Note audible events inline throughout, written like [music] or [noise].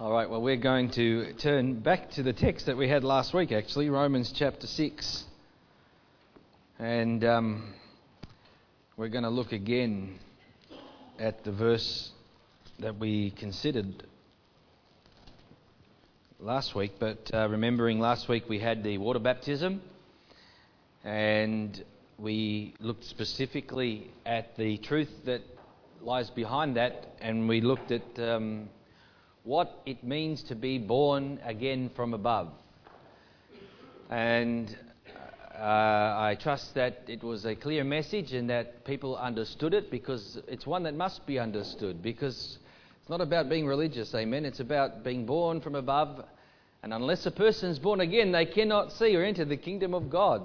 All right, well, we're going to turn back to the text that we had last week, actually, Romans chapter 6. And um, we're going to look again at the verse that we considered last week. But uh, remembering last week we had the water baptism, and we looked specifically at the truth that lies behind that, and we looked at. Um, what it means to be born again from above. And uh, I trust that it was a clear message and that people understood it because it's one that must be understood. Because it's not about being religious, amen. It's about being born from above. And unless a person is born again, they cannot see or enter the kingdom of God.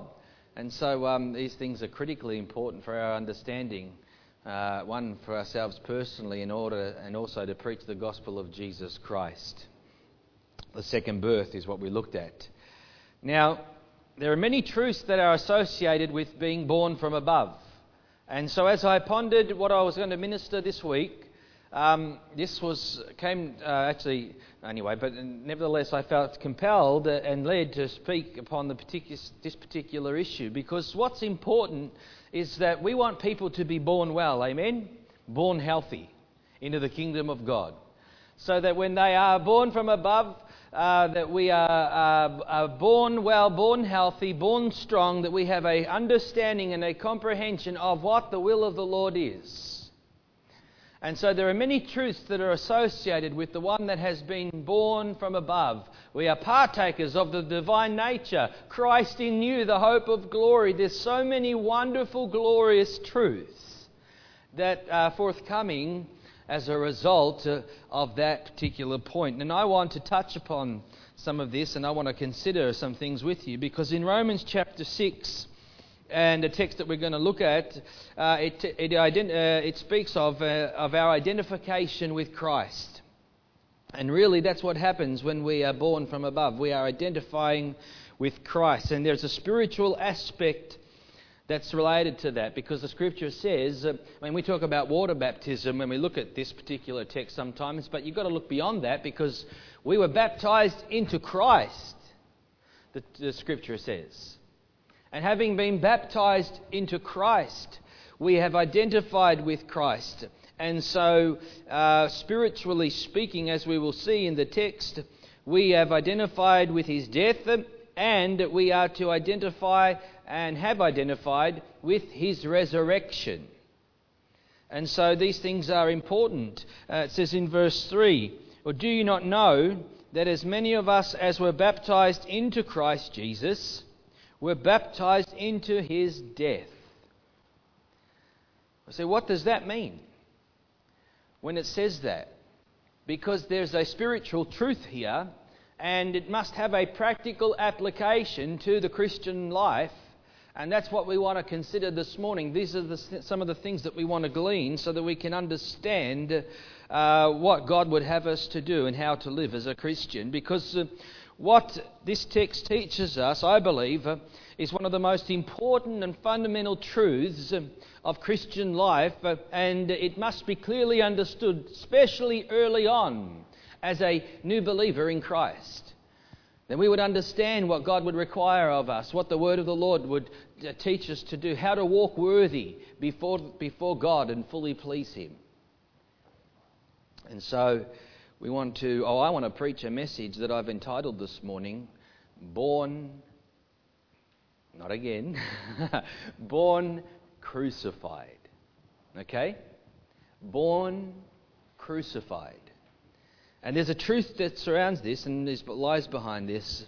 And so um, these things are critically important for our understanding uh, one for ourselves personally in order and also to preach the gospel of Jesus Christ. The second birth is what we looked at. Now, there are many truths that are associated with being born from above. And so, as I pondered what I was going to minister this week, um, this was came uh, actually anyway, but nevertheless, I felt compelled and led to speak upon the particular, this particular issue because what's important is that we want people to be born well, amen? Born healthy into the kingdom of God. So that when they are born from above, uh, that we are, uh, are born well, born healthy, born strong, that we have a understanding and a comprehension of what the will of the Lord is. And so there are many truths that are associated with the one that has been born from above. We are partakers of the divine nature. Christ in you, the hope of glory. There's so many wonderful, glorious truths that are forthcoming as a result uh, of that particular point. And I want to touch upon some of this and I want to consider some things with you because in Romans chapter 6, and the text that we're going to look at, uh, it, it, ident- uh, it, speaks of, uh, of our identification with Christ. And really, that's what happens when we are born from above. We are identifying with Christ. And there's a spiritual aspect that's related to that because the scripture says, uh, when we talk about water baptism, when we look at this particular text sometimes, but you've got to look beyond that because we were baptized into Christ, the, the scripture says. And having been baptized into Christ, we have identified with Christ. And so, uh, spiritually speaking, as we will see in the text, we have identified with his death and we are to identify and have identified with his resurrection. And so these things are important. Uh, it says in verse 3 Or do you not know that as many of us as were baptized into Christ Jesus, were baptized into his death. I say, what does that mean when it says that? Because there's a spiritual truth here, and it must have a practical application to the Christian life. And that's what we want to consider this morning. These are the, some of the things that we want to glean so that we can understand uh, what God would have us to do and how to live as a Christian. Because uh, what this text teaches us, I believe, uh, is one of the most important and fundamental truths uh, of Christian life, uh, and it must be clearly understood, especially early on, as a new believer in Christ. Then we would understand what God would require of us, what the Word of the Lord would teach us to do, how to walk worthy before, before God and fully please Him. And so, we want to, oh, I want to preach a message that I've entitled this morning, Born, not again, [laughs] Born Crucified. Okay? Born Crucified. And there's a truth that surrounds this and lies behind this,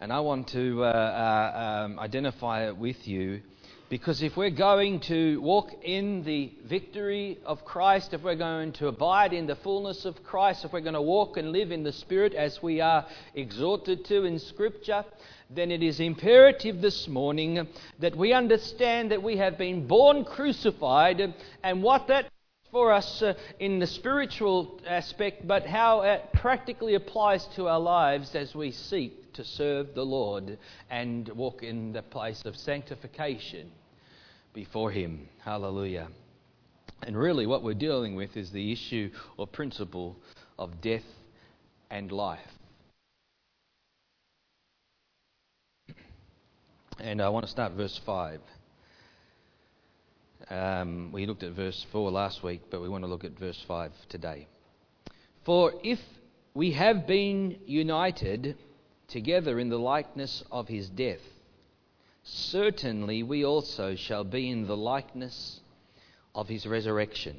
and I want to uh, uh, um, identify it with you because if we're going to walk in the victory of Christ, if we're going to abide in the fullness of Christ, if we're going to walk and live in the Spirit as we are exhorted to in Scripture, then it is imperative this morning that we understand that we have been born crucified and what that for us uh, in the spiritual aspect, but how it practically applies to our lives as we seek to serve the Lord and walk in the place of sanctification before Him. Hallelujah. And really, what we're dealing with is the issue or principle of death and life. And I want to start verse 5. Um, we looked at verse 4 last week, but we want to look at verse 5 today. For if we have been united together in the likeness of his death, certainly we also shall be in the likeness of his resurrection.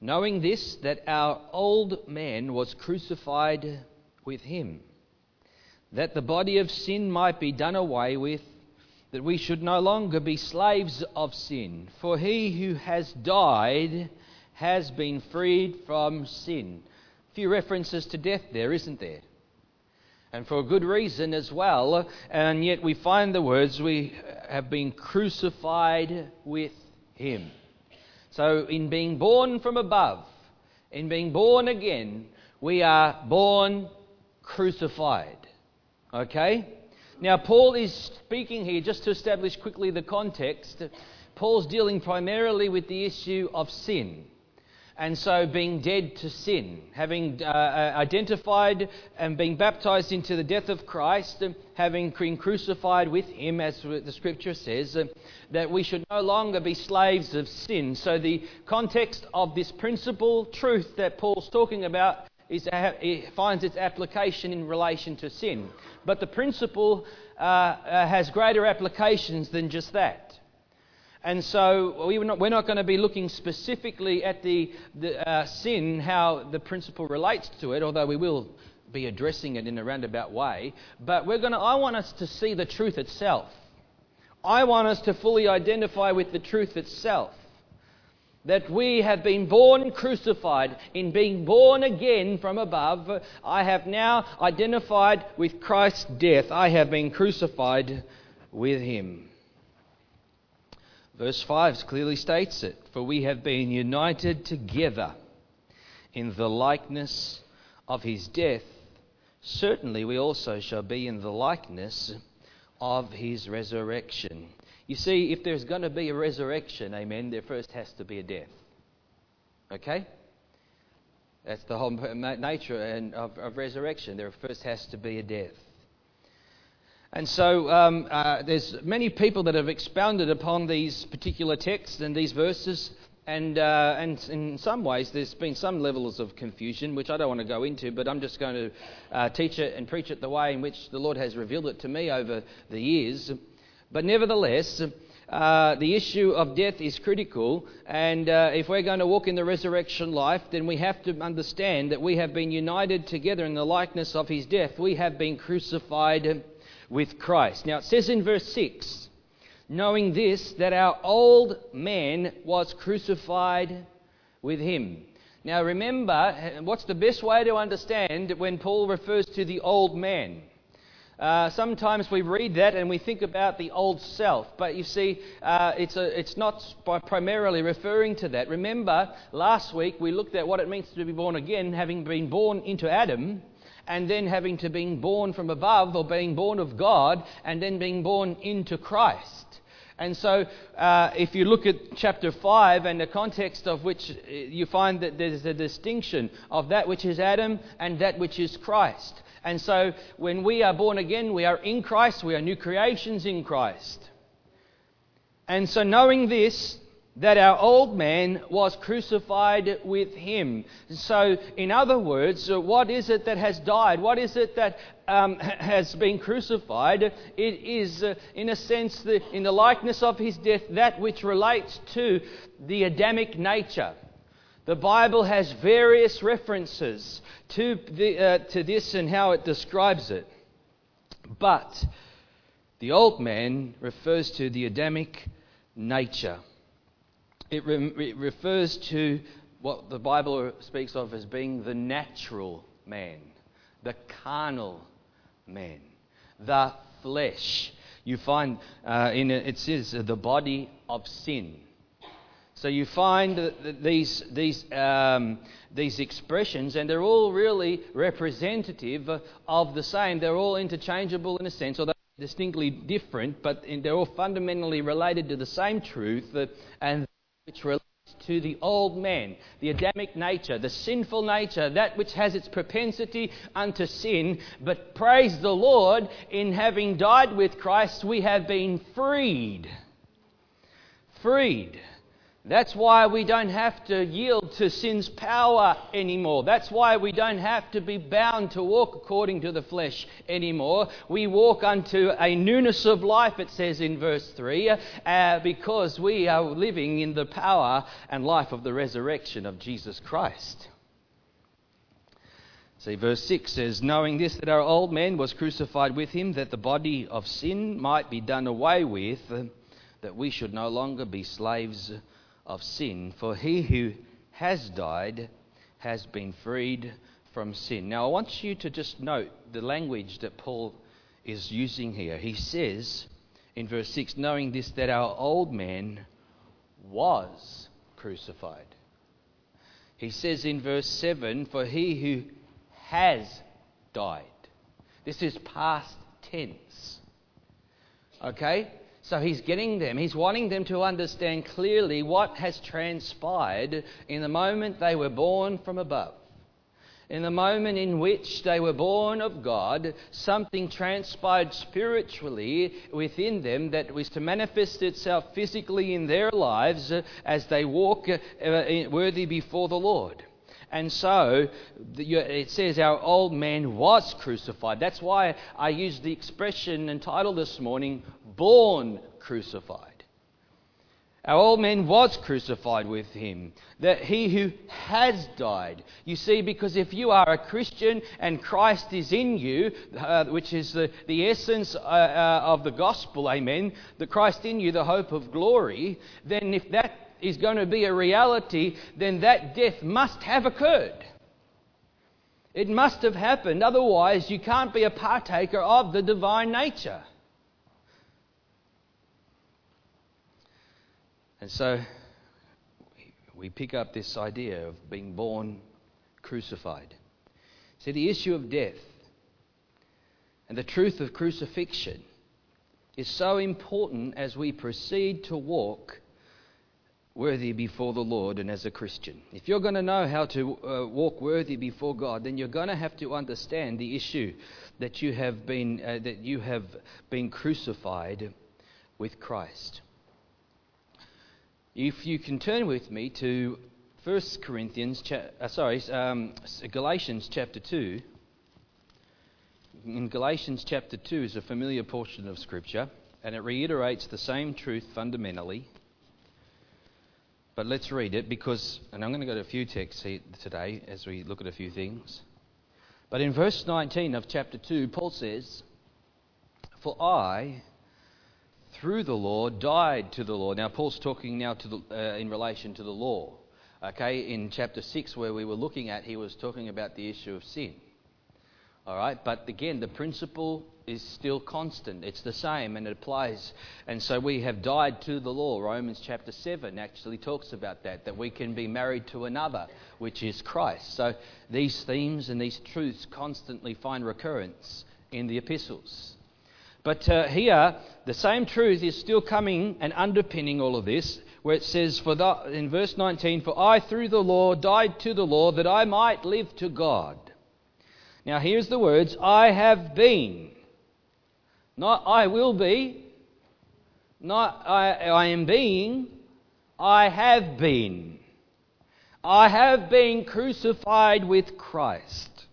Knowing this, that our old man was crucified with him, that the body of sin might be done away with that we should no longer be slaves of sin. For he who has died has been freed from sin. A few references to death there, isn't there? And for a good reason as well. And yet we find the words, we have been crucified with him. So in being born from above, in being born again, we are born crucified. Okay? Now, Paul is speaking here, just to establish quickly the context, Paul's dealing primarily with the issue of sin. And so, being dead to sin, having uh, uh identified and being baptized into the death of Christ, having been crucified with him, as the scripture says, uh, that we should no longer be slaves of sin. So, the context of this principle, truth that Paul's talking about, is, it finds its application in relation to sin. But the principle uh, uh, has greater applications than just that. And so we not, we're not going to be looking specifically at the, the uh, sin, how the principle relates to it, although we will be addressing it in a roundabout way. But we're going to, I want us to see the truth itself. I want us to fully identify with the truth itself that we have been born crucified. In being born again from above, I have now identified with Christ's death. I have been crucified with him. Verse 5 clearly states it For we have been united together in the likeness of his death. Certainly, we also shall be in the likeness of his resurrection. You see, if there's going to be a resurrection, amen, there first has to be a death. Okay? That's the whole nature of, of resurrection. There first has to be a death. And so um, uh, there's many people that have expounded upon these particular texts and these verses, and, uh, and in some ways there's been some levels of confusion, which I don't want to go into, but I'm just going to uh, teach it and preach it the way in which the Lord has revealed it to me over the years. But nevertheless, uh, the issue of death is critical, and uh, if we're going to walk in the resurrection life, then we have to understand that we have been united together in the likeness of his death. We have been crucified with Christ. Now it says in verse 6 knowing this, that our old man was crucified with him. Now remember, what's the best way to understand when Paul refers to the old man? Uh, sometimes we read that and we think about the old self, but you see, uh, it's, a, it's not primarily referring to that. Remember, last week we looked at what it means to be born again, having been born into Adam, and then having to being born from above, or being born of God, and then being born into Christ. And so, uh, if you look at chapter 5 and the context of which uh, you find that there's a distinction of that which is Adam and that which is Christ. And so when we are born again, we are in Christ, we are new creations in Christ. And so knowing this, that our old man was crucified with him. So, in other words, what is it that has died? What is it that um, has been crucified? It is, uh, in a sense, the, in the likeness of his death, that which relates to the Adamic nature. The Bible has various references to, the, uh, to this and how it describes it. But the old man refers to the Adamic nature. It, re- it refers to what the Bible speaks of as being the natural man, the carnal man, the flesh. You find uh, in it, says uh, the body of sin. So you find these, these, um, these expressions, and they're all really representative of the same. They're all interchangeable in a sense, although distinctly different, but they're all fundamentally related to the same truth, and which relates to the old man, the Adamic nature, the sinful nature, that which has its propensity unto sin. But praise the Lord, in having died with Christ, we have been freed. Freed. That's why we don't have to yield to sin's power anymore. That's why we don't have to be bound to walk according to the flesh anymore. We walk unto a newness of life, it says in verse 3, uh, because we are living in the power and life of the resurrection of Jesus Christ. See, verse 6 says, Knowing this, that our old man was crucified with him, that the body of sin might be done away with, that we should no longer be slaves of sin. For he who has died has been freed from sin. Now, I want you to just note the language that Paul is using here. He says in verse 6 knowing this, that our old man was crucified. He says in verse 7 for he who has died. This is past tense. Okay? So he's getting them, he's wanting them to understand clearly what has transpired in the moment they were born from above. In the moment in which they were born of God, something transpired spiritually within them that was to manifest itself physically in their lives as they walk uh, worthy before the Lord. And so it says our old man was crucified. That's why I used the expression and title this morning, born crucified. Our old man was crucified with him, that he who has died. You see, because if you are a Christian and Christ is in you, uh, which is the, the essence uh, uh, of the gospel, amen, the Christ in you, the hope of glory, then if that is going to be a reality, then that death must have occurred. It must have happened, otherwise, you can't be a partaker of the divine nature. And so we pick up this idea of being born crucified. See, the issue of death and the truth of crucifixion is so important as we proceed to walk worthy before the Lord and as a Christian. If you're going to know how to uh, walk worthy before God, then you're going to have to understand the issue that you have been uh, that you have been crucified with Christ. If you can turn with me to 1 Corinthians, cha- uh, sorry, um, Galatians chapter 2. In Galatians chapter 2 is a familiar portion of Scripture, and it reiterates the same truth fundamentally. But let's read it because, and I'm going to go to a few texts today as we look at a few things. But in verse 19 of chapter 2, Paul says, For I through the law, died to the law. Now, Paul's talking now the, uh, in relation to the law. Okay, in chapter 6, where we were looking at, he was talking about the issue of sin. All right, but again, the principle is still constant. It's the same and it applies. And so we have died to the law. Romans chapter 7 actually talks about that, that we can be married to another, which is Christ. So these themes and these truths constantly find recurrence in the epistles. But uh, here, the same truth is still coming and underpinning all of this, where it says for the, in verse 19, For I through the law died to the law that I might live to God. Now here's the words I have been. Not I will be. Not I, I am being. I have been. I have been crucified with Christ.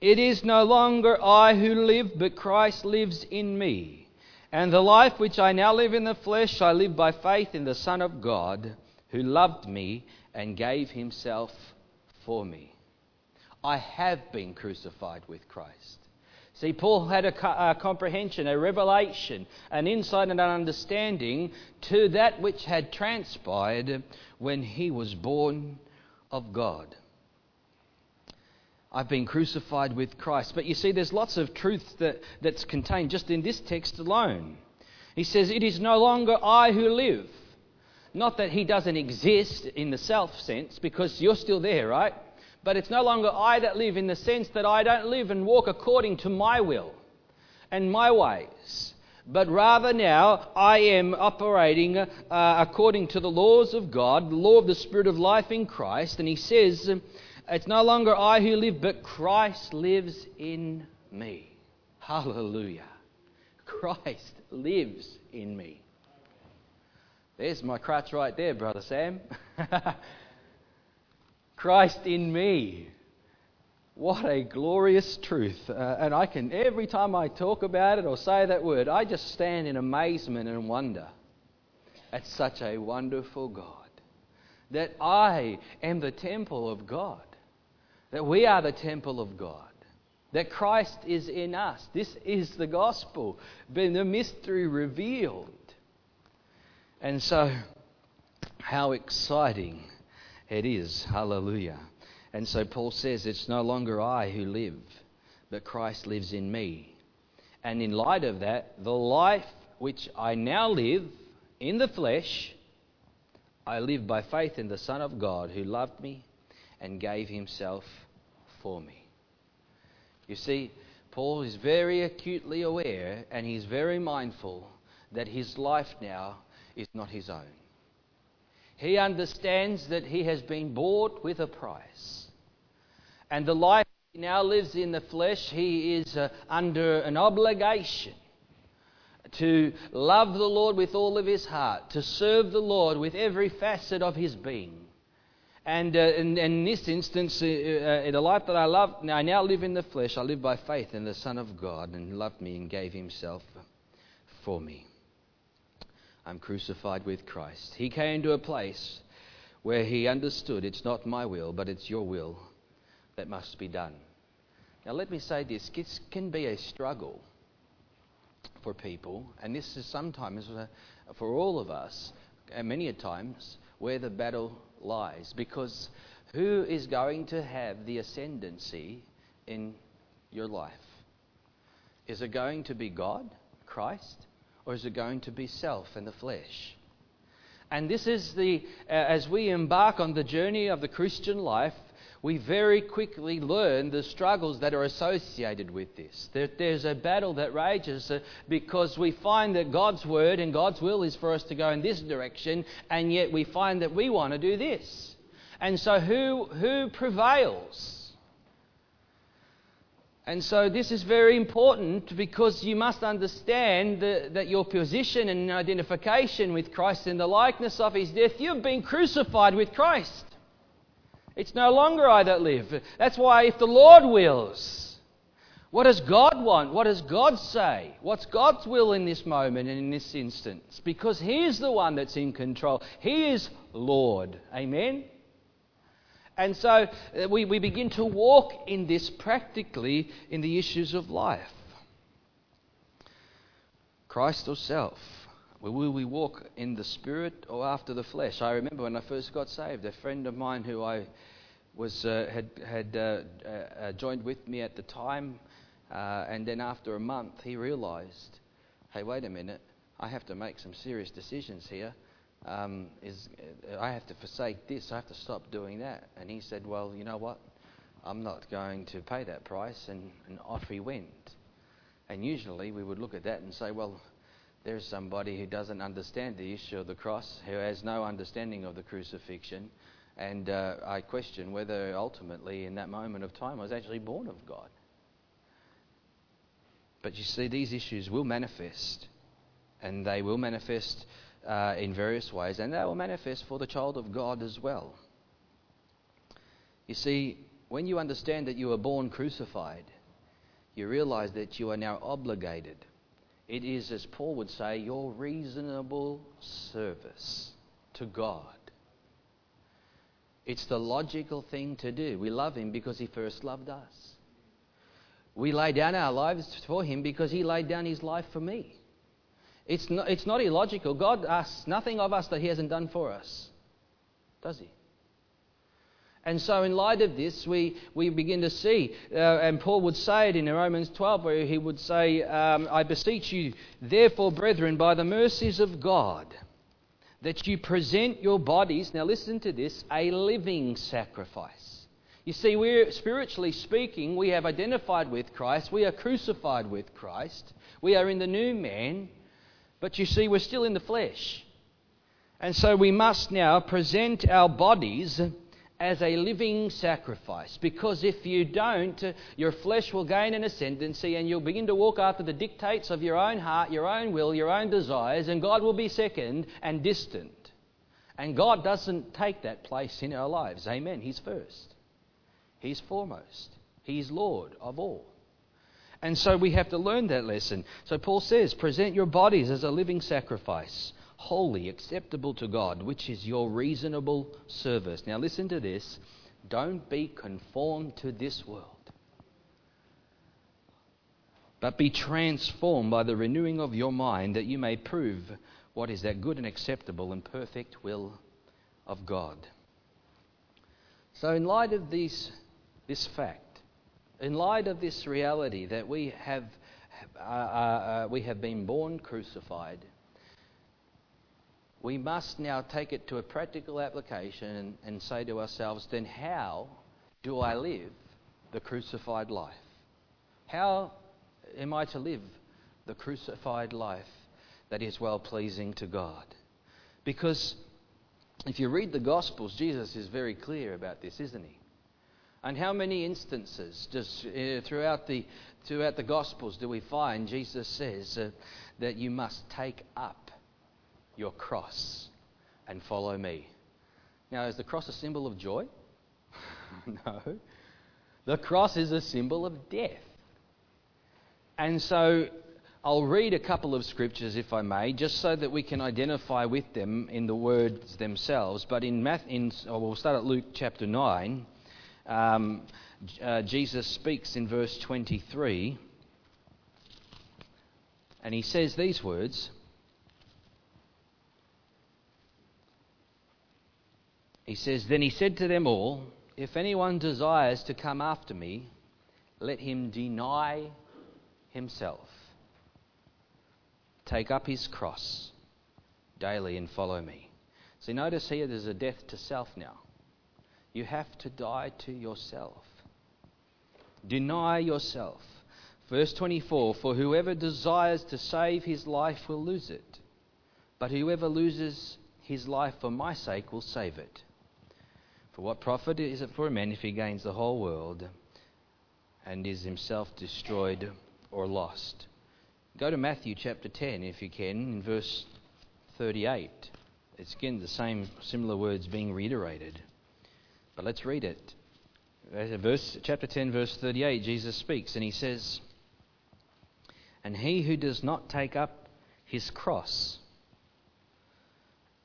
It is no longer I who live, but Christ lives in me. And the life which I now live in the flesh, I live by faith in the Son of God, who loved me and gave himself for me. I have been crucified with Christ. See, Paul had a, a, comprehension, a revelation, an insight and an understanding to that which had transpired when he was born of God. I've been crucified with Christ. But you see, there's lots of truth that, that's contained just in this text alone. He says, It is no longer I who live. Not that he doesn't exist in the self sense, because you're still there, right? But it's no longer I that live in the sense that I don't live and walk according to my will and my ways, but rather now I am operating uh, according to the laws of God, the law of the Spirit of life in Christ. And he says, It's no longer I who live, but Christ lives in me. Hallelujah. Christ lives in me. There's my crutch right there, Brother Sam. [laughs] Christ in me. What a glorious truth. Uh, and I can, every time I talk about it or say that word, I just stand in amazement and wonder at such a wonderful God. That I am the temple of God. That we are the temple of God. That Christ is in us. This is the gospel, been the mystery revealed. And so, how exciting it is. Hallelujah. And so Paul says, It's no longer I who live, but Christ lives in me. And in light of that, the life which I now live in the flesh, I live by faith in the Son of God who loved me and gave himself for me. You see, Paul is very acutely aware and he's very mindful that his life now is not his own. He understands that he has been bought with a price. And the life he now lives in the flesh, he is uh, under an obligation to love the Lord with all of his heart, to serve the Lord with every facet of his being. And, uh, in, in, this instance, uh, uh, in the life that I love, I now live in the flesh, I live by faith in the Son of God and loved me and gave himself for me. I'm crucified with Christ. He came to a place where he understood it's not my will, but it's your will that must be done. Now, let me say this this can be a struggle for people, and this is sometimes uh, for all of us, and many a times, where the battle lies. Because who is going to have the ascendancy in your life? Is it going to be God, Christ? Or is it going to be self and the flesh? And this is the, uh, as we embark on the journey of the Christian life, we very quickly learn the struggles that are associated with this. That there's a battle that rages uh, because we find that God's word and God's will is for us to go in this direction, and yet we find that we want to do this. And so, who, who prevails? And so this is very important because you must understand that, that your position and identification with Christ in the likeness of his death, you've been crucified with Christ. It's no longer I that live. That's why if the Lord wills, what does God want? What does God say? What's God's will in this moment and in this instance? Because He is the one that's in control. He is Lord. Amen? And so uh, we, we begin to walk in this practically in the issues of life. Christ or self? Will we walk in the spirit or after the flesh? I remember when I first got saved, a friend of mine who I was uh, had had uh, uh, uh joined with me at the time, uh, and then after a month, he realised, "Hey, wait a minute! I have to make some serious decisions here um, is I have to forsake this, I have to stop doing that. And he said, Well, you know what? I'm not going to pay that price. And, and off he went. And usually we would look at that and say, Well, there's somebody who doesn't understand the issue of the cross, who has no understanding of the crucifixion. And uh, I question whether ultimately, in that moment of time, I was actually born of God. But you see, these issues will manifest, and they will manifest uh, in various ways, and they will manifest for the child of God as well. You see, when you understand that you were born crucified, you realize that you are now obligated. It is, as Paul would say, your reasonable service to God. It's the logical thing to do. We love Him because He first loved us. We lay down our lives for Him because He laid down His life for me. It's not, it's not illogical. God asks nothing of us that He hasn't done for us, does He? And so, in light of this, we, we begin to see, uh, and Paul would say it in Romans 12, where he would say, um, I beseech you, therefore, brethren, by the mercies of God, that you present your bodies, now listen to this, a living sacrifice. You see, we're spiritually speaking, we have identified with Christ, we are crucified with Christ, we are in the new man. But you see, we're still in the flesh. And so we must now present our bodies as a living sacrifice. Because if you don't, your flesh will gain an ascendancy and you'll begin to walk after the dictates of your own heart, your own will, your own desires, and God will be second and distant. And God doesn't take that place in our lives. Amen. He's first, He's foremost, He's Lord of all. And so we have to learn that lesson. So Paul says, present your bodies as a living sacrifice holy, acceptable to God, which is your reasonable service. Now, listen to this. Don't be conformed to this world, but be transformed by the renewing of your mind that you may prove what is that good and acceptable and perfect will of God. So, in light of these, this fact, in light of this reality that we have, uh, uh, uh, we have been born crucified, we must now take it to a practical application and, and say to ourselves, then how do I live the crucified life? How am I to live the crucified life that is well pleasing to God? Because if you read the Gospels, Jesus is very clear about this, isn't he? And how many instances just uh, throughout the throughout the Gospels do we find Jesus says uh, that you must take up your cross and follow me. Now, is the cross a symbol of joy? [laughs] no. The cross is a symbol of death. And so I'll read a couple of scriptures, if I may, just so that we can identify with them in the words themselves. But in, Math, in oh, we'll start at Luke chapter 9. Um, uh, Jesus speaks in verse 23, and he says these words He says, Then he said to them all, If anyone desires to come after me, let him deny himself, take up his cross daily and follow me. See, notice here there's a death to self now. You have to die to yourself. Deny yourself. Verse 24 For whoever desires to save his life will lose it, but whoever loses his life for my sake will save it. For what profit is it for a man if he gains the whole world and is himself destroyed or lost? Go to Matthew chapter 10 if you can, in verse 38. It's again the same similar words being reiterated. But let's read it. Verse, chapter 10, verse 38, Jesus speaks and he says, And he who does not take up his cross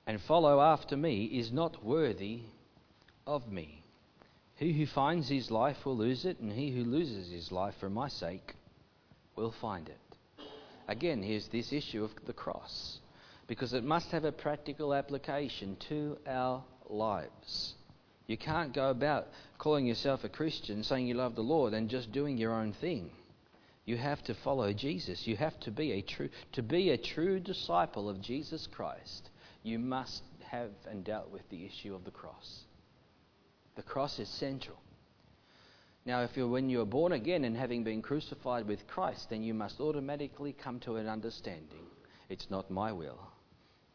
and follow after me is not worthy of me. He who finds his life will lose it, and he who loses his life for my sake will find it. Again, here's this issue of the cross, because it must have a practical application to our lives. You can't go about calling yourself a Christian, saying you love the Lord, and just doing your own thing. You have to follow Jesus. You have to be a true to be a true disciple of Jesus Christ. You must have and dealt with the issue of the cross. The cross is central. Now, if you're when you're born again and having been crucified with Christ, then you must automatically come to an understanding. It's not my will,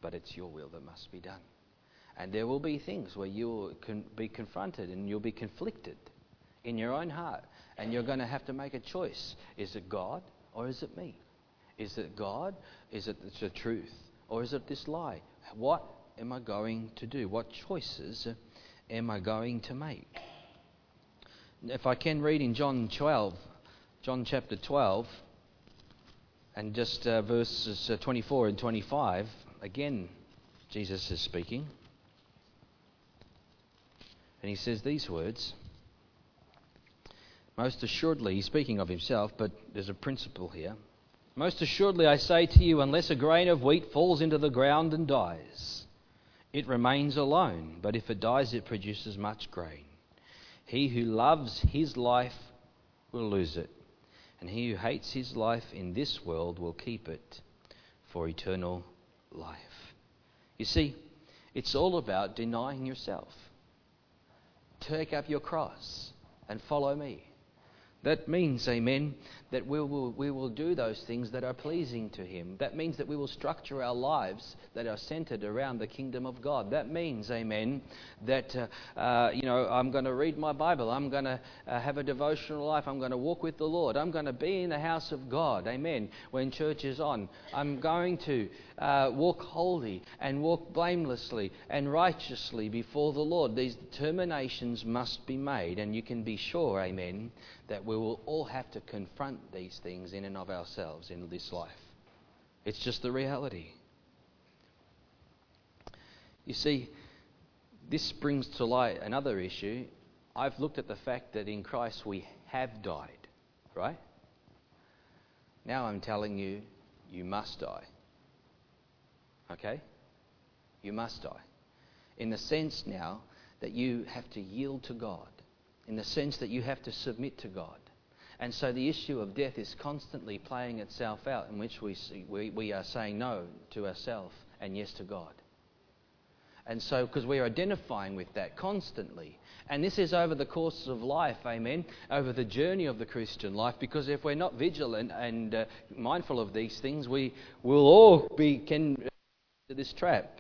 but it's your will that must be done. And there will be things where you'll be confronted and you'll be conflicted in your own heart. And you're going to have to make a choice. Is it God or is it me? Is it God? Is it the truth? Or is it this lie? What am I going to do? What choices am I going to make? If I can read in John 12, John chapter 12, and just uh, verses uh, 24 and 25, again, Jesus is speaking. And he says these words Most assuredly, he's speaking of himself, but there's a principle here. Most assuredly, I say to you, unless a grain of wheat falls into the ground and dies, it remains alone, but if it dies, it produces much grain. He who loves his life will lose it, and he who hates his life in this world will keep it for eternal life. You see, it's all about denying yourself. Take up your cross and follow me. That means, amen, that we will, we will do those things that are pleasing to Him. That means that we will structure our lives that are centered around the kingdom of God. That means, amen, that, uh, uh, you know, I'm going to read my Bible. I'm going to uh, have a devotional life. I'm going to walk with the Lord. I'm going to be in the house of God, amen, when church is on. I'm going to uh, walk holy and walk blamelessly and righteously before the Lord. These determinations must be made, and you can be sure, amen, that we will all have to confront these things in and of ourselves in this life. It's just the reality. You see, this brings to light another issue. I've looked at the fact that in Christ we have died, right? Now I'm telling you, you must die. Okay? You must die. In the sense now that you have to yield to God in the sense that you have to submit to God. And so the issue of death is constantly playing itself out, in which we, see, we, we are saying no to ourselves and yes to God. And so, because we're identifying with that constantly. And this is over the course of life, amen, over the journey of the Christian life, because if we're not vigilant and uh, mindful of these things, we will all be can to this trap.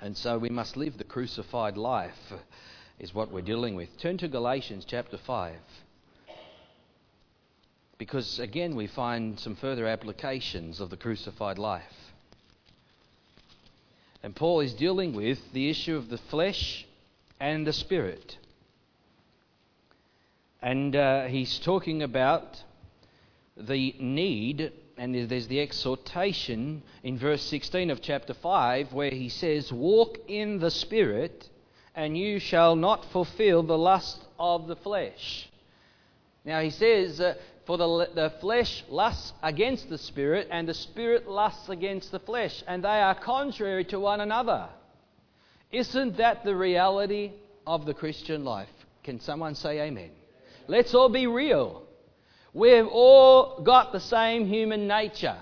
And so we must live the crucified life is what we're dealing with. Turn to Galatians chapter 5. Because again, we find some further applications of the crucified life. And Paul is dealing with the issue of the flesh and the spirit. And uh, he's talking about the need, and there's the exhortation in verse 16 of chapter 5 where he says, Walk in the spirit and you shall not fulfill the lust of the flesh. Now he says, uh, For the, the flesh lusts against the spirit, and the spirit lusts against the flesh, and they are contrary to one another. Isn't that the reality of the Christian life? Can someone say amen? Let's all be real. We've all got the same human nature.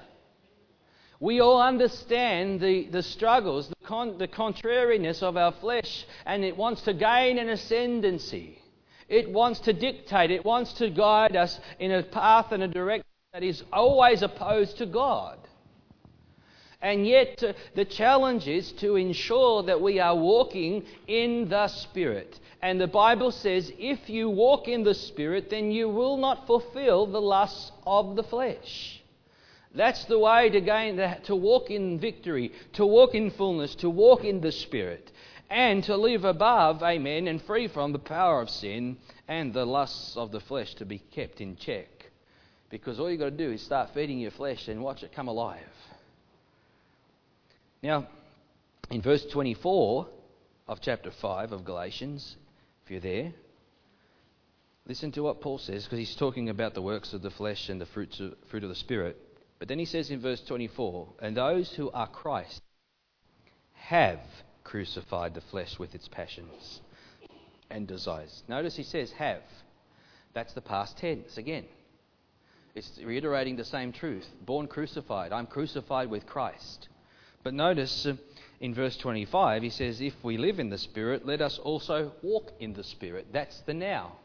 We all understand the, the struggles, the, con, the contrariness of our flesh, and it wants to gain an ascendancy. It wants to dictate, it wants to guide us in a path and a direction that is always opposed to God. And yet, uh, the challenge is to ensure that we are walking in the Spirit. And the Bible says, if you walk in the Spirit, then you will not fulfill the lusts of the flesh. That's the way to gain that, to walk in victory, to walk in fullness, to walk in the Spirit, and to live above, amen, and free from the power of sin and the lusts of the flesh to be kept in check. Because all you've got to do is start feeding your flesh and watch it come alive. Now, in verse 24 of chapter 5 of Galatians, if you're there, listen to what Paul says because he's talking about the works of the flesh and the fruits of, fruit of the Spirit. But then he says in verse 24, and those who are Christ have crucified the flesh with its passions and desires. Notice he says have. That's the past tense again. It's reiterating the same truth. Born crucified. I'm crucified with Christ. But notice uh, in verse 25, he says, If we live in the Spirit, let us also walk in the Spirit. That's the now.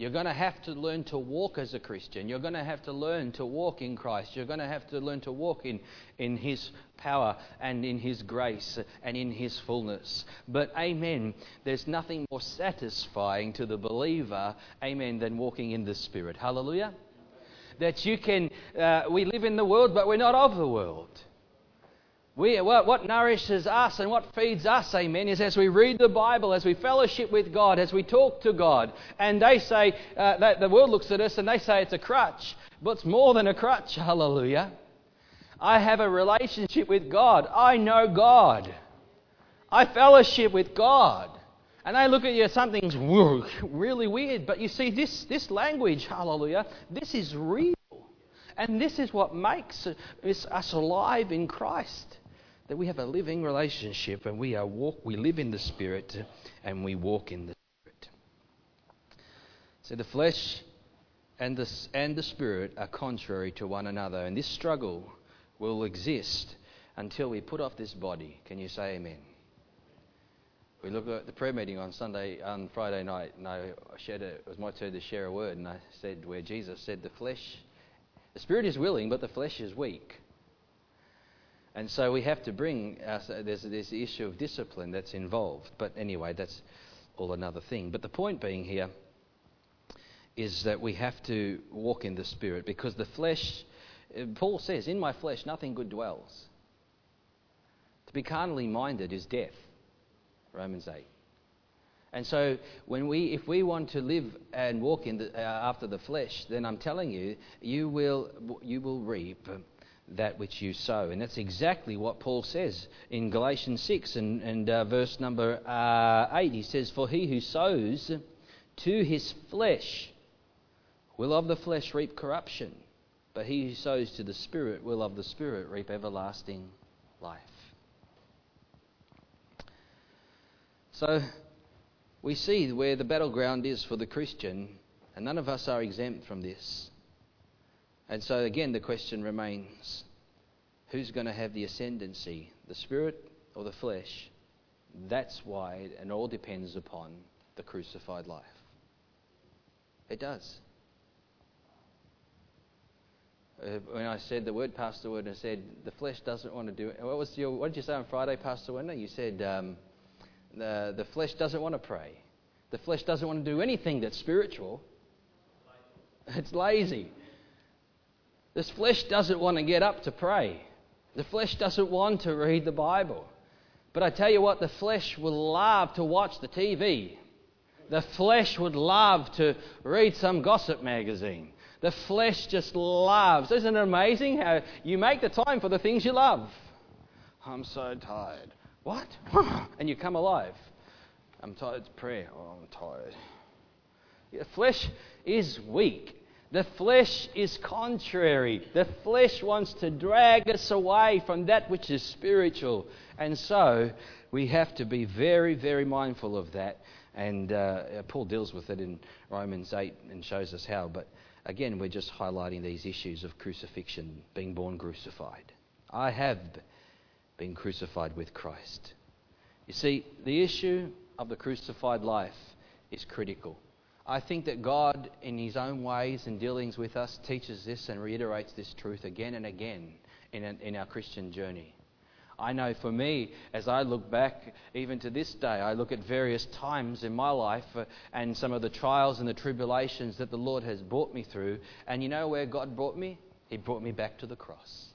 You're going to have to learn to walk as a Christian. You're going to have to learn to walk in Christ. You're going to have to learn to walk in, in His power and in His grace and in His fullness. But, amen, there's nothing more satisfying to the believer, amen, than walking in the Spirit. Hallelujah. That you can, uh, we live in the world, but we're not of the world. We, what, what, nourishes us and what feeds us, amen, is as we read the Bible, as we fellowship with God, as we talk to God. And they say, uh, that the world looks at us and they say it's a crutch. But it's more than a crutch, [laughs] hallelujah. I have a relationship with God. I know God. I fellowship with God. And they look at you, something's really weird. But you see, this, this language, hallelujah, this is real. And this is what makes us alive in Christ that we have a living relationship and we are walk we live in the spirit and we walk in the spirit. So the flesh and the, and the spirit are contrary to one another, and this struggle will exist until we put off this body. Can you say amen? We looked at the prayer meeting on Sunday, on Friday night, and I shared a, it was my turn to share a word, and I said where Jesus said the flesh, the spirit is willing, but the flesh is weak. And so we have to bring, us, there's this issue of discipline that's involved. But anyway, that's all another thing. But the point being here is that we have to walk in the Spirit because the flesh, Paul says, in my flesh nothing good dwells. To be carnally minded is death. Romans 8. And so, when we, if we want to live and walk in the, uh, after the flesh, then I'm telling you, you will, you will reap that which you sow. And that's exactly what Paul says in Galatians 6 and, and uh, verse number uh, 8. He says, For he who sows to his flesh will of the flesh reap corruption, but he who sows to the Spirit will of the Spirit reap everlasting life. So we see where the battleground is for the Christian, and none of us are exempt from this. And so again, the question remains who's going to have the ascendancy, the spirit or the flesh? That's why it all depends upon the crucified life. It does. Uh, when I said the word, Pastor Werner said, the flesh doesn't want to do it. What, was your, what did you say on Friday, Pastor Werner? You said um, the, the flesh doesn't want to pray. The flesh doesn't want to do anything that's spiritual. It's lazy. This flesh doesn't want to get up to pray. The flesh doesn't want to read the Bible. But I tell you what, the flesh would love to watch the TV. The flesh would love to read some gossip magazine. The flesh just loves. Isn't it amazing how you make the time for the things you love? I'm so tired. What? [laughs] and you come alive. I'm tired to prayer. Oh, I'm tired. The flesh is weak. The flesh is contrary. The flesh wants to drag us away from that which is spiritual. And so we have to be very, very mindful of that. And uh, Paul deals with it in Romans 8 and shows us how. But again, we're just highlighting these issues of crucifixion, being born crucified. I have been crucified with Christ. You see, the issue of the crucified life is critical. I think that God, in His own ways and dealings with us, teaches this and reiterates this truth again and again in, in our Christian journey. I know for me, as I look back, even to this day, I look at various times in my life uh, and some of the trials and the tribulations that the Lord has brought me through. And you know where God brought me? He brought me back to the cross.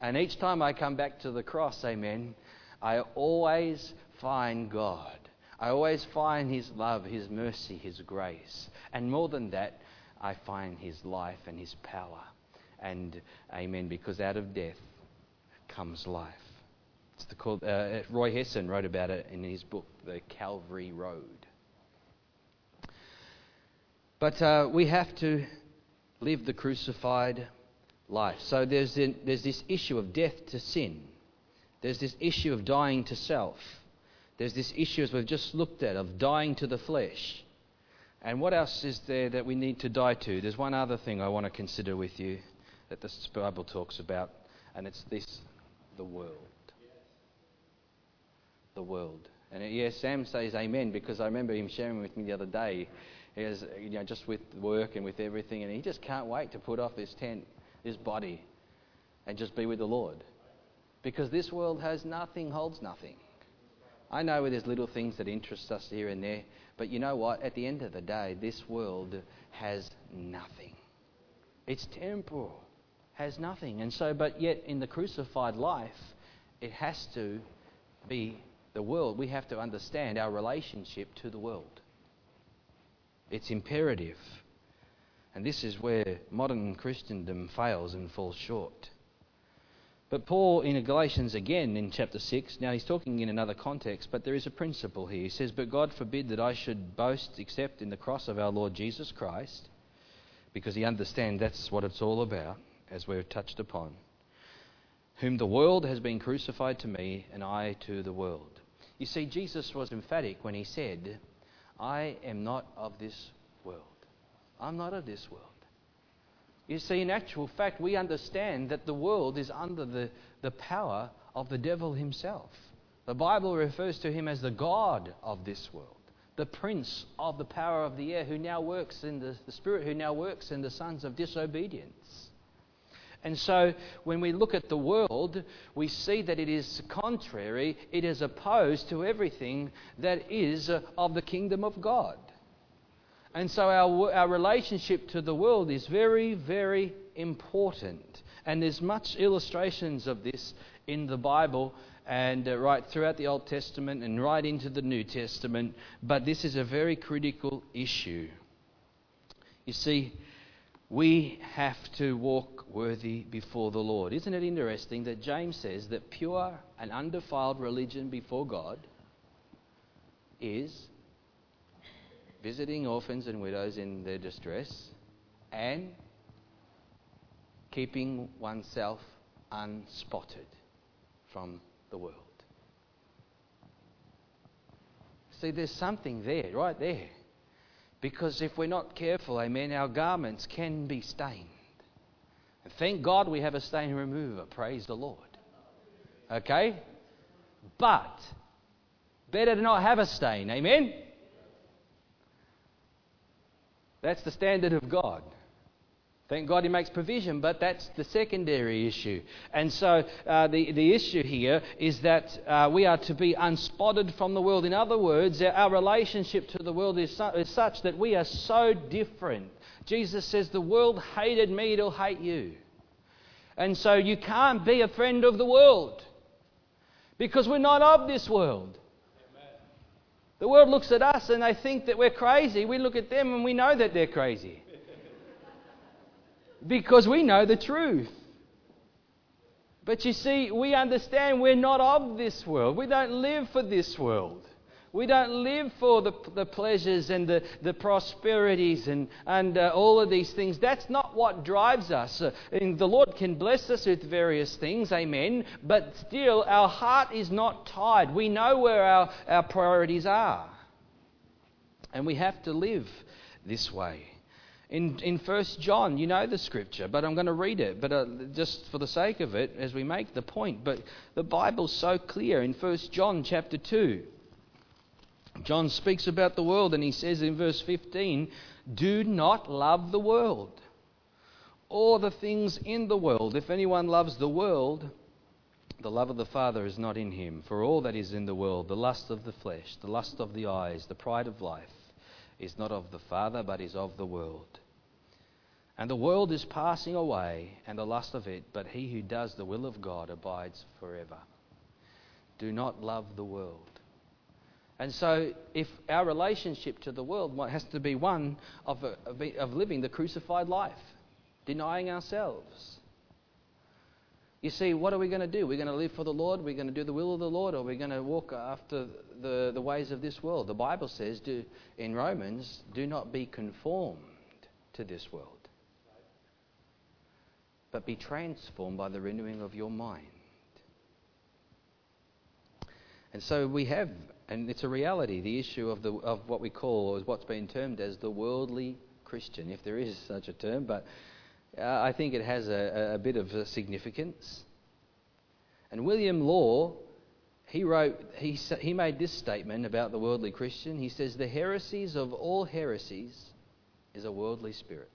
And each time I come back to the cross, amen, I always find God. I always find His love, His mercy, His grace. And more than that, I find His life and His power. And amen, because out of death comes life. It's the, called, uh, Roy Hession wrote about it in his book, The Calvary Road. But uh, we have to live the crucified life. So there's, there's this issue of death to sin. There's this issue of dying to self. There's this issue, as we've just looked at, of dying to the flesh. And what else is there that we need to die to? There's one other thing I want to consider with you that the Bible talks about, and it's this the world. The world. And uh, yes, Sam says amen because I remember him sharing with me the other day. Has, you know, just with work and with everything, and he just can't wait to put off this tent, this body, and just be with the Lord. Because this world has nothing, holds nothing. I know where there's little things that interest us here and there, but you know what? At the end of the day, this world has nothing. It's temporal, has nothing. And so, but yet in the crucified life, it has to be the world. We have to understand our relationship to the world. It's imperative. And this is where modern Christendom fails and falls short. But Paul in Galatians again in chapter 6, now he's talking in another context, but there is a principle here. He says, But God forbid that I should boast except in the cross of our Lord Jesus Christ, because he understands that's what it's all about, as we've touched upon. Whom the world has been crucified to me, and I to the world. You see, Jesus was emphatic when he said, I am not of this world. I'm not of this world. You see, in actual fact, we understand that the world is under the, the power of the devil himself. The Bible refers to him as the God of this world, the prince of the power of the air, who now works in the, the spirit who now works in the sons of disobedience. And so when we look at the world, we see that it is contrary, it is opposed to everything that is of the kingdom of God. And so our, our relationship to the world is very, very important. And there's much illustrations of this in the Bible and uh, right throughout the Old Testament and right into the New Testament. But this is a very critical issue. You see, we have to walk worthy before the Lord. Isn't it interesting that James says that pure and undefiled religion before God is visiting orphans and widows in their distress and keeping oneself unspotted from the world. See, there's something there, right there. Because if we're not careful, amen, our garments can be stained. And thank God we have a stain remover. Praise the Lord. Okay? But better to not have a stain. Amen? That's the standard of God. Thank God He makes provision, but that's the secondary issue. And so uh, the, the issue here is that uh, we are to be unspotted from the world. In other words, our relationship to the world is, su- is such that we are so different. Jesus says, The world hated me, it'll hate you. And so you can't be a friend of the world because we're not of this world. The world looks at us and they think that we're crazy. We look at them and we know that they're crazy [laughs] because we know the truth. But you see, we understand we're not of this world. We don't live for this world. We don't live for the, the pleasures and the, the prosperities and, and uh, all of these things. That's not what drives us. Uh, the Lord can bless us with various things, amen, but still our heart is not tied. We know where our, our priorities are. And we have to live this way. In, in 1 John, you know the scripture, but I'm going to read it, but uh, just for the sake of it, as we make the point. But the Bible's so clear in 1 John chapter 2. John speaks about the world, and he says in verse 15, Do not love the world or the things in the world. If anyone loves the world, the love of the Father is not in him. For all that is in the world, the lust of the flesh, the lust of the eyes, the pride of life, is not of the Father, but is of the world. And the world is passing away, and the lust of it, but he who does the will of God abides forever. Do not love the world. And so, if our relationship to the world has to be one of, uh, of living the crucified life, denying ourselves, you see, what are we going to do? We're going to live for the Lord, we're going to do the will of the Lord, or we're going to walk after the, the ways of this world. The Bible says do, in Romans, do not be conformed to this world, but be transformed by the renewing of your mind. And so we have, and it's a reality, the issue of, the, of what we call, or what's been termed as the worldly Christian, if there is such a term, but uh, I think it has a, a bit of a significance. And William Law, he wrote, he, he made this statement about the worldly Christian. He says, The heresies of all heresies is a worldly spirit.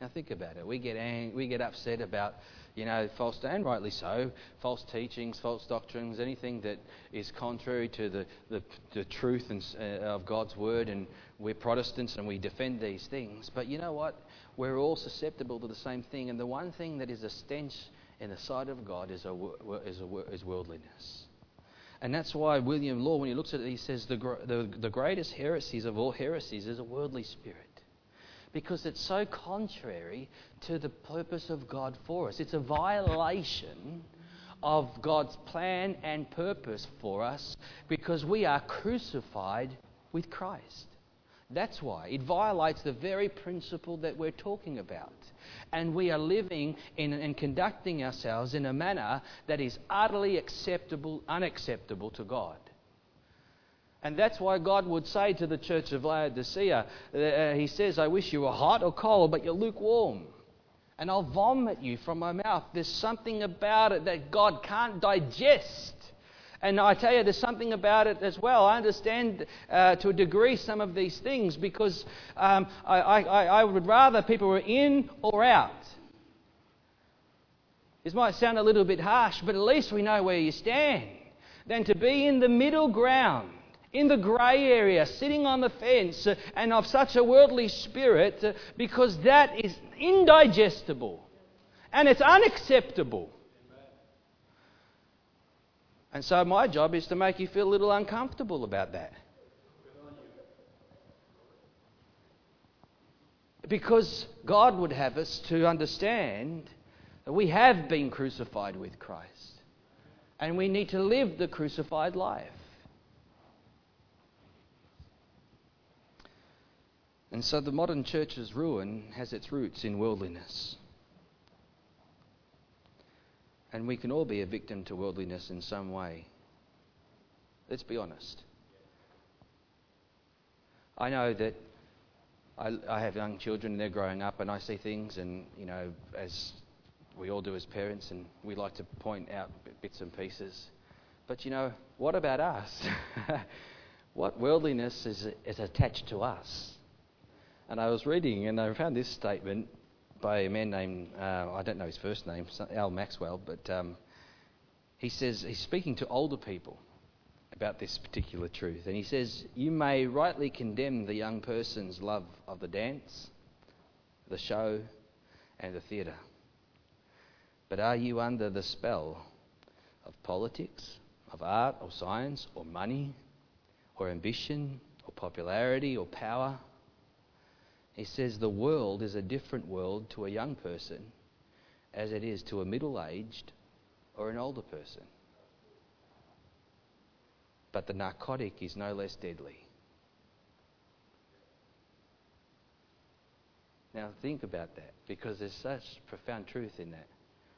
Now think about it. We get, ang- we get upset about, you know, false, and rightly so, false teachings, false doctrines, anything that is contrary to the, the, the truth and, uh, of God's word. And we're Protestants and we defend these things. But you know what? we're all susceptible to the same thing. And the one thing that is a stench in the sight of God is, a, is, a, is worldliness. And that's why William Law, when he looks at it, he says the, the, the greatest heresies of all heresies is a worldly spirit. Because it's so contrary to the purpose of God for us. It's a violation of God's plan and purpose for us because we are crucified with Christ. That's why. It violates the very principle that we're talking about. And we are living in, and conducting ourselves in a manner that is utterly acceptable, unacceptable to God. And that's why God would say to the church of Laodicea, uh, He says, I wish you were hot or cold, but you're lukewarm. And I'll vomit you from my mouth. There's something about it that God can't digest. And I tell you, there's something about it as well. I understand uh, to a degree some of these things because um, I, I, I would rather people were in or out. This might sound a little bit harsh, but at least we know where you stand. Than to be in the middle ground, in the grey area, sitting on the fence, uh, and of such a worldly spirit, uh, because that is indigestible and it's unacceptable. And so my job is to make you feel a little uncomfortable about that. Because God would have us to understand that we have been crucified with Christ. And we need to live the crucified life. And so the modern church's ruin has its roots in worldliness. And we can all be a victim to worldliness in some way. Let's be honest. I know that I, I, have young children and they're growing up, and I see things, and you know, as we all do as parents, and we like to point out bits and pieces. But you know, what about us? [laughs] what worldliness is, is attached to us? And I was reading, and I found this statement by a man named, uh, I don't know his first name, Al Maxwell, but um, he says he's speaking to older people about this particular truth. And he says, You may rightly condemn the young person's love of the dance, the show, and the theatre. But are you under the spell of politics, of art, or science, or money, or ambition, or popularity, or power? He says the world is a different world to a young person as it is to a middle aged or an older person. But the narcotic is no less deadly. Now, think about that because there's such profound truth in that.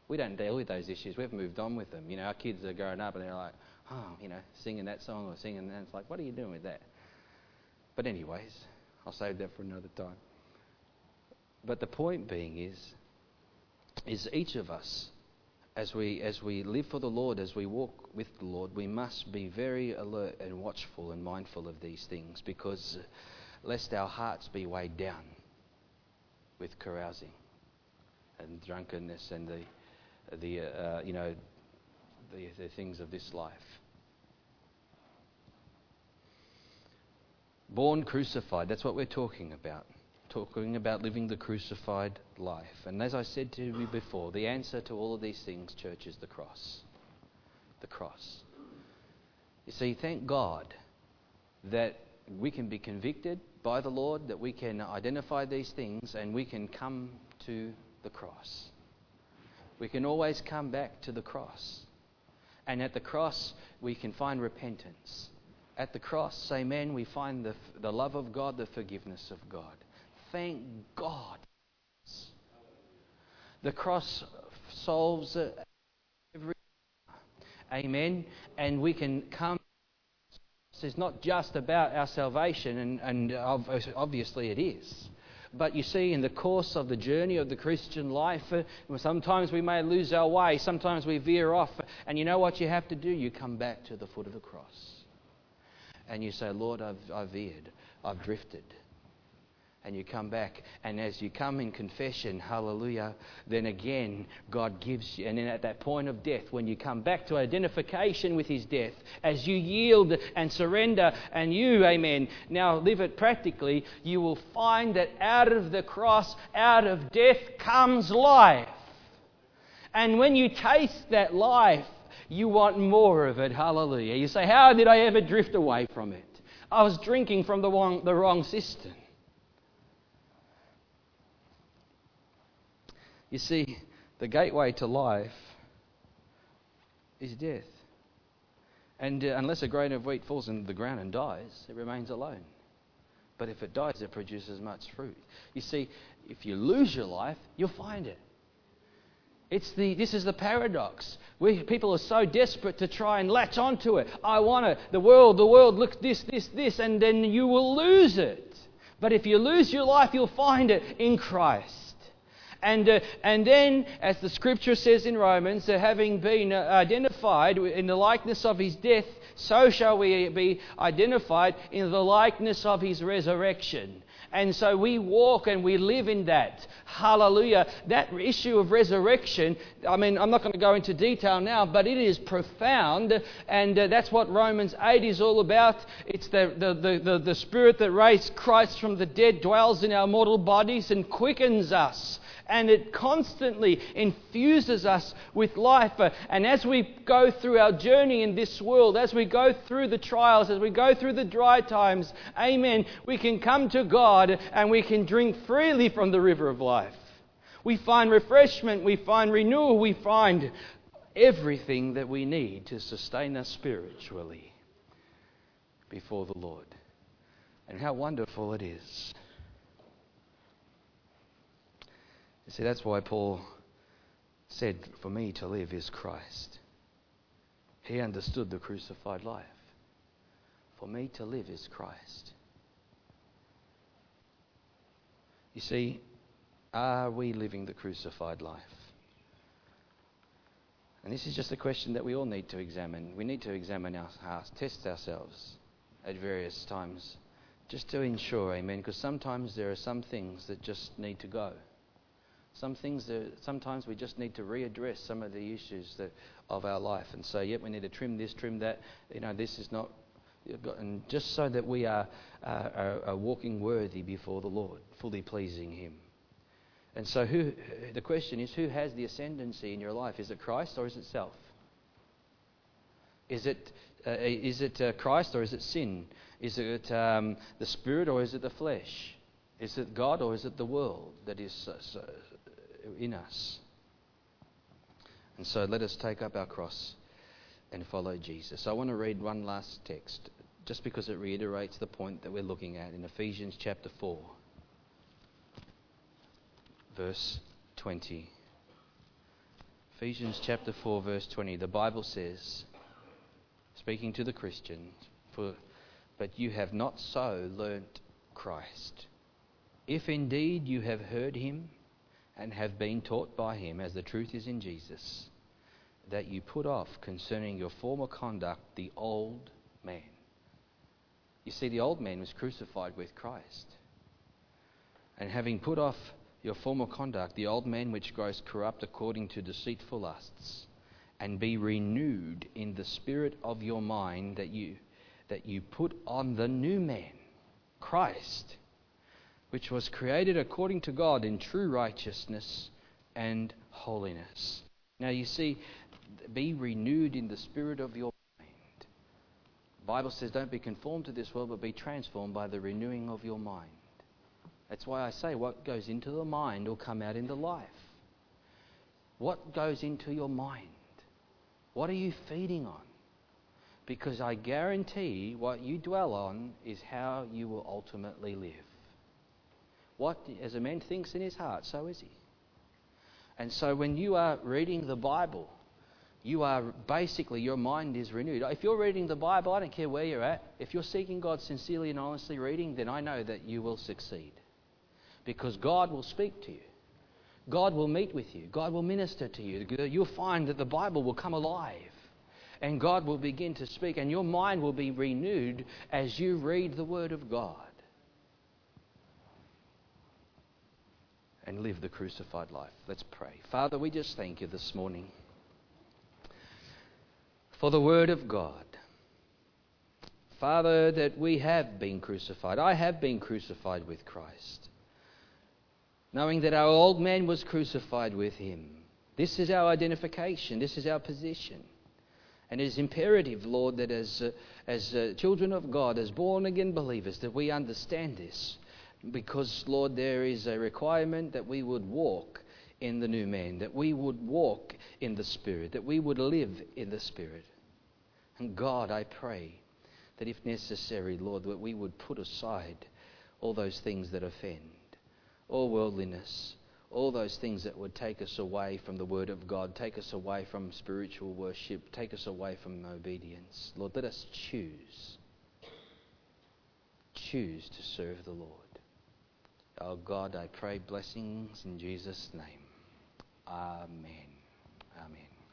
We don't deal with those issues. We've moved on with them. You know, our kids are growing up and they're like, oh, you know, singing that song or singing that. It's like, what are you doing with that? But, anyways, I'll save that for another time. But the point being is, is each of us, as we, as we live for the Lord, as we walk with the Lord, we must be very alert and watchful and mindful of these things because lest our hearts be weighed down with carousing and drunkenness and the, the uh, you know, the, the things of this life. Born crucified, that's what we're talking about talking about living the crucified life. And as I said to you before, the answer to all of these things, church, is the cross. The cross. You see, thank God that we can be convicted by the Lord, that we can identify these things, and we can come to the cross. We can always come back to the cross. And at the cross, we can find repentance. At the cross, amen, we find the, the love of God, the forgiveness of God thank God. The cross solves every. Amen. And we can come. It's not just about our salvation, and, and obviously it is. But you see, in the course of the journey of the Christian life, uh, sometimes we may lose our way, sometimes we veer off. And you know what you have to do? You come back to the foot of the cross. And you say, Lord, I've, I've veered, I've drifted and you come back. And as you come in confession, hallelujah, then again, God gives you. And then at that point of death, when you come back to identification with His death, as you yield and surrender, and you, amen, now live it practically, you will find that out of the cross, out of death, comes life. And when you taste that life, you want more of it. Hallelujah. You say, How did I ever drift away from it? I was drinking from the wrong, the wrong cistern. You see, the gateway to life is death. And uh, unless a grain of wheat falls into the ground and dies, it remains alone. But if it dies, it produces much fruit. You see, if you lose your life, you'll find it. It's the, this is the paradox. We, people are so desperate to try and latch onto it. I want it. The world, the world, look, this, this, this, and then you will lose it. But if you lose your life, you'll find it in Christ. And, uh, and then, as the scripture says in Romans, uh, having been uh, identified in the likeness of his death, so shall we be identified in the likeness of his resurrection. And so we walk and we live in that. Hallelujah. That issue of resurrection, I mean, I'm not going to go into detail now, but it is profound. And uh, that's what Romans 8 is all about. It's the, the, the, the, the Spirit that raised Christ from the dead dwells in our mortal bodies and quickens us and it constantly infuses us with life. And as we go through our journey in this world, as we go through the trials, as we go through the dry times, amen, we can come to God and we can drink freely from the river of life. We find refreshment, we find renewal, we find everything that we need to sustain us spiritually before the Lord. And how wonderful it is. You see, that's why Paul said, For me to live is Christ. He understood the crucified life. For me to live is Christ. You see, are we living the crucified life? And this is just a question that we all need to examine. We need to examine our hearts, test ourselves at various times, just to ensure, amen, because sometimes there are some things that just need to go. Some things that sometimes we just need to readdress some of the issues that, of our life and say, yep, we need to trim this, trim that. You know, this is not, and just so that we are, uh, are, are walking worthy before the Lord, fully pleasing Him. And so, who, the question is, who has the ascendancy in your life? Is it Christ or is it self? Is it, uh, is it uh, Christ or is it sin? Is it um, the Spirit or is it the flesh? Is it God or is it the world that is in us. And so let us take up our cross and follow Jesus. I want to read one last text just because it reiterates the point that we're looking at in Ephesians chapter 4, verse 20. Ephesians chapter 4, verse 20. The Bible says, speaking to the Christians, for, but you have not so learnt Christ. If indeed you have heard him, and have been taught by him, as the truth is in Jesus, that you put off concerning your former conduct the old man. You see, the old man was crucified with Christ. And having put off your former conduct, the old man which grows corrupt according to deceitful lusts, and be renewed in the spirit of your mind, that you, that you put on the new man, Christ which was created according to God in true righteousness and holiness. Now you see, be renewed in the spirit of your mind. The Bible says, don't be conformed to this world, but be transformed by the renewing of your mind. That's why I say what goes into the mind will come out in the life. What goes into your mind? What are you feeding on? Because I guarantee what you dwell on is how you will ultimately live. What as a man thinks in his heart, so is he. And so when you are reading the Bible, you are basically, your mind is renewed. If you're reading the Bible, I don't care where you're at, if you're seeking God sincerely and honestly reading, then I know that you will succeed. Because God will speak to you. God will meet with you. God will minister to you. You'll find that the Bible will come alive. And God will begin to speak. And your mind will be renewed as you read the Word of God. and live the crucified life. Let's pray. Father, we just thank you this morning for the Word of God. Father, that we have been crucified. I have been crucified with Christ. Knowing that our old man was crucified with him. This is our identification. This is our position. And it is imperative, Lord, that as, uh, as uh, children of God, as born again believers, that we understand this because, Lord, there is a requirement that we would walk in the new man, that we would walk in the Spirit, that we would live in the Spirit. And God, I pray that if necessary, Lord, that we would put aside all those things that offend, all worldliness, all those things that would take us away from the Word of God, take us away from spiritual worship, take us away from obedience. Lord, let us choose. Choose to serve the Lord. Oh God, I pray blessings in Jesus' name. Amen. Amen.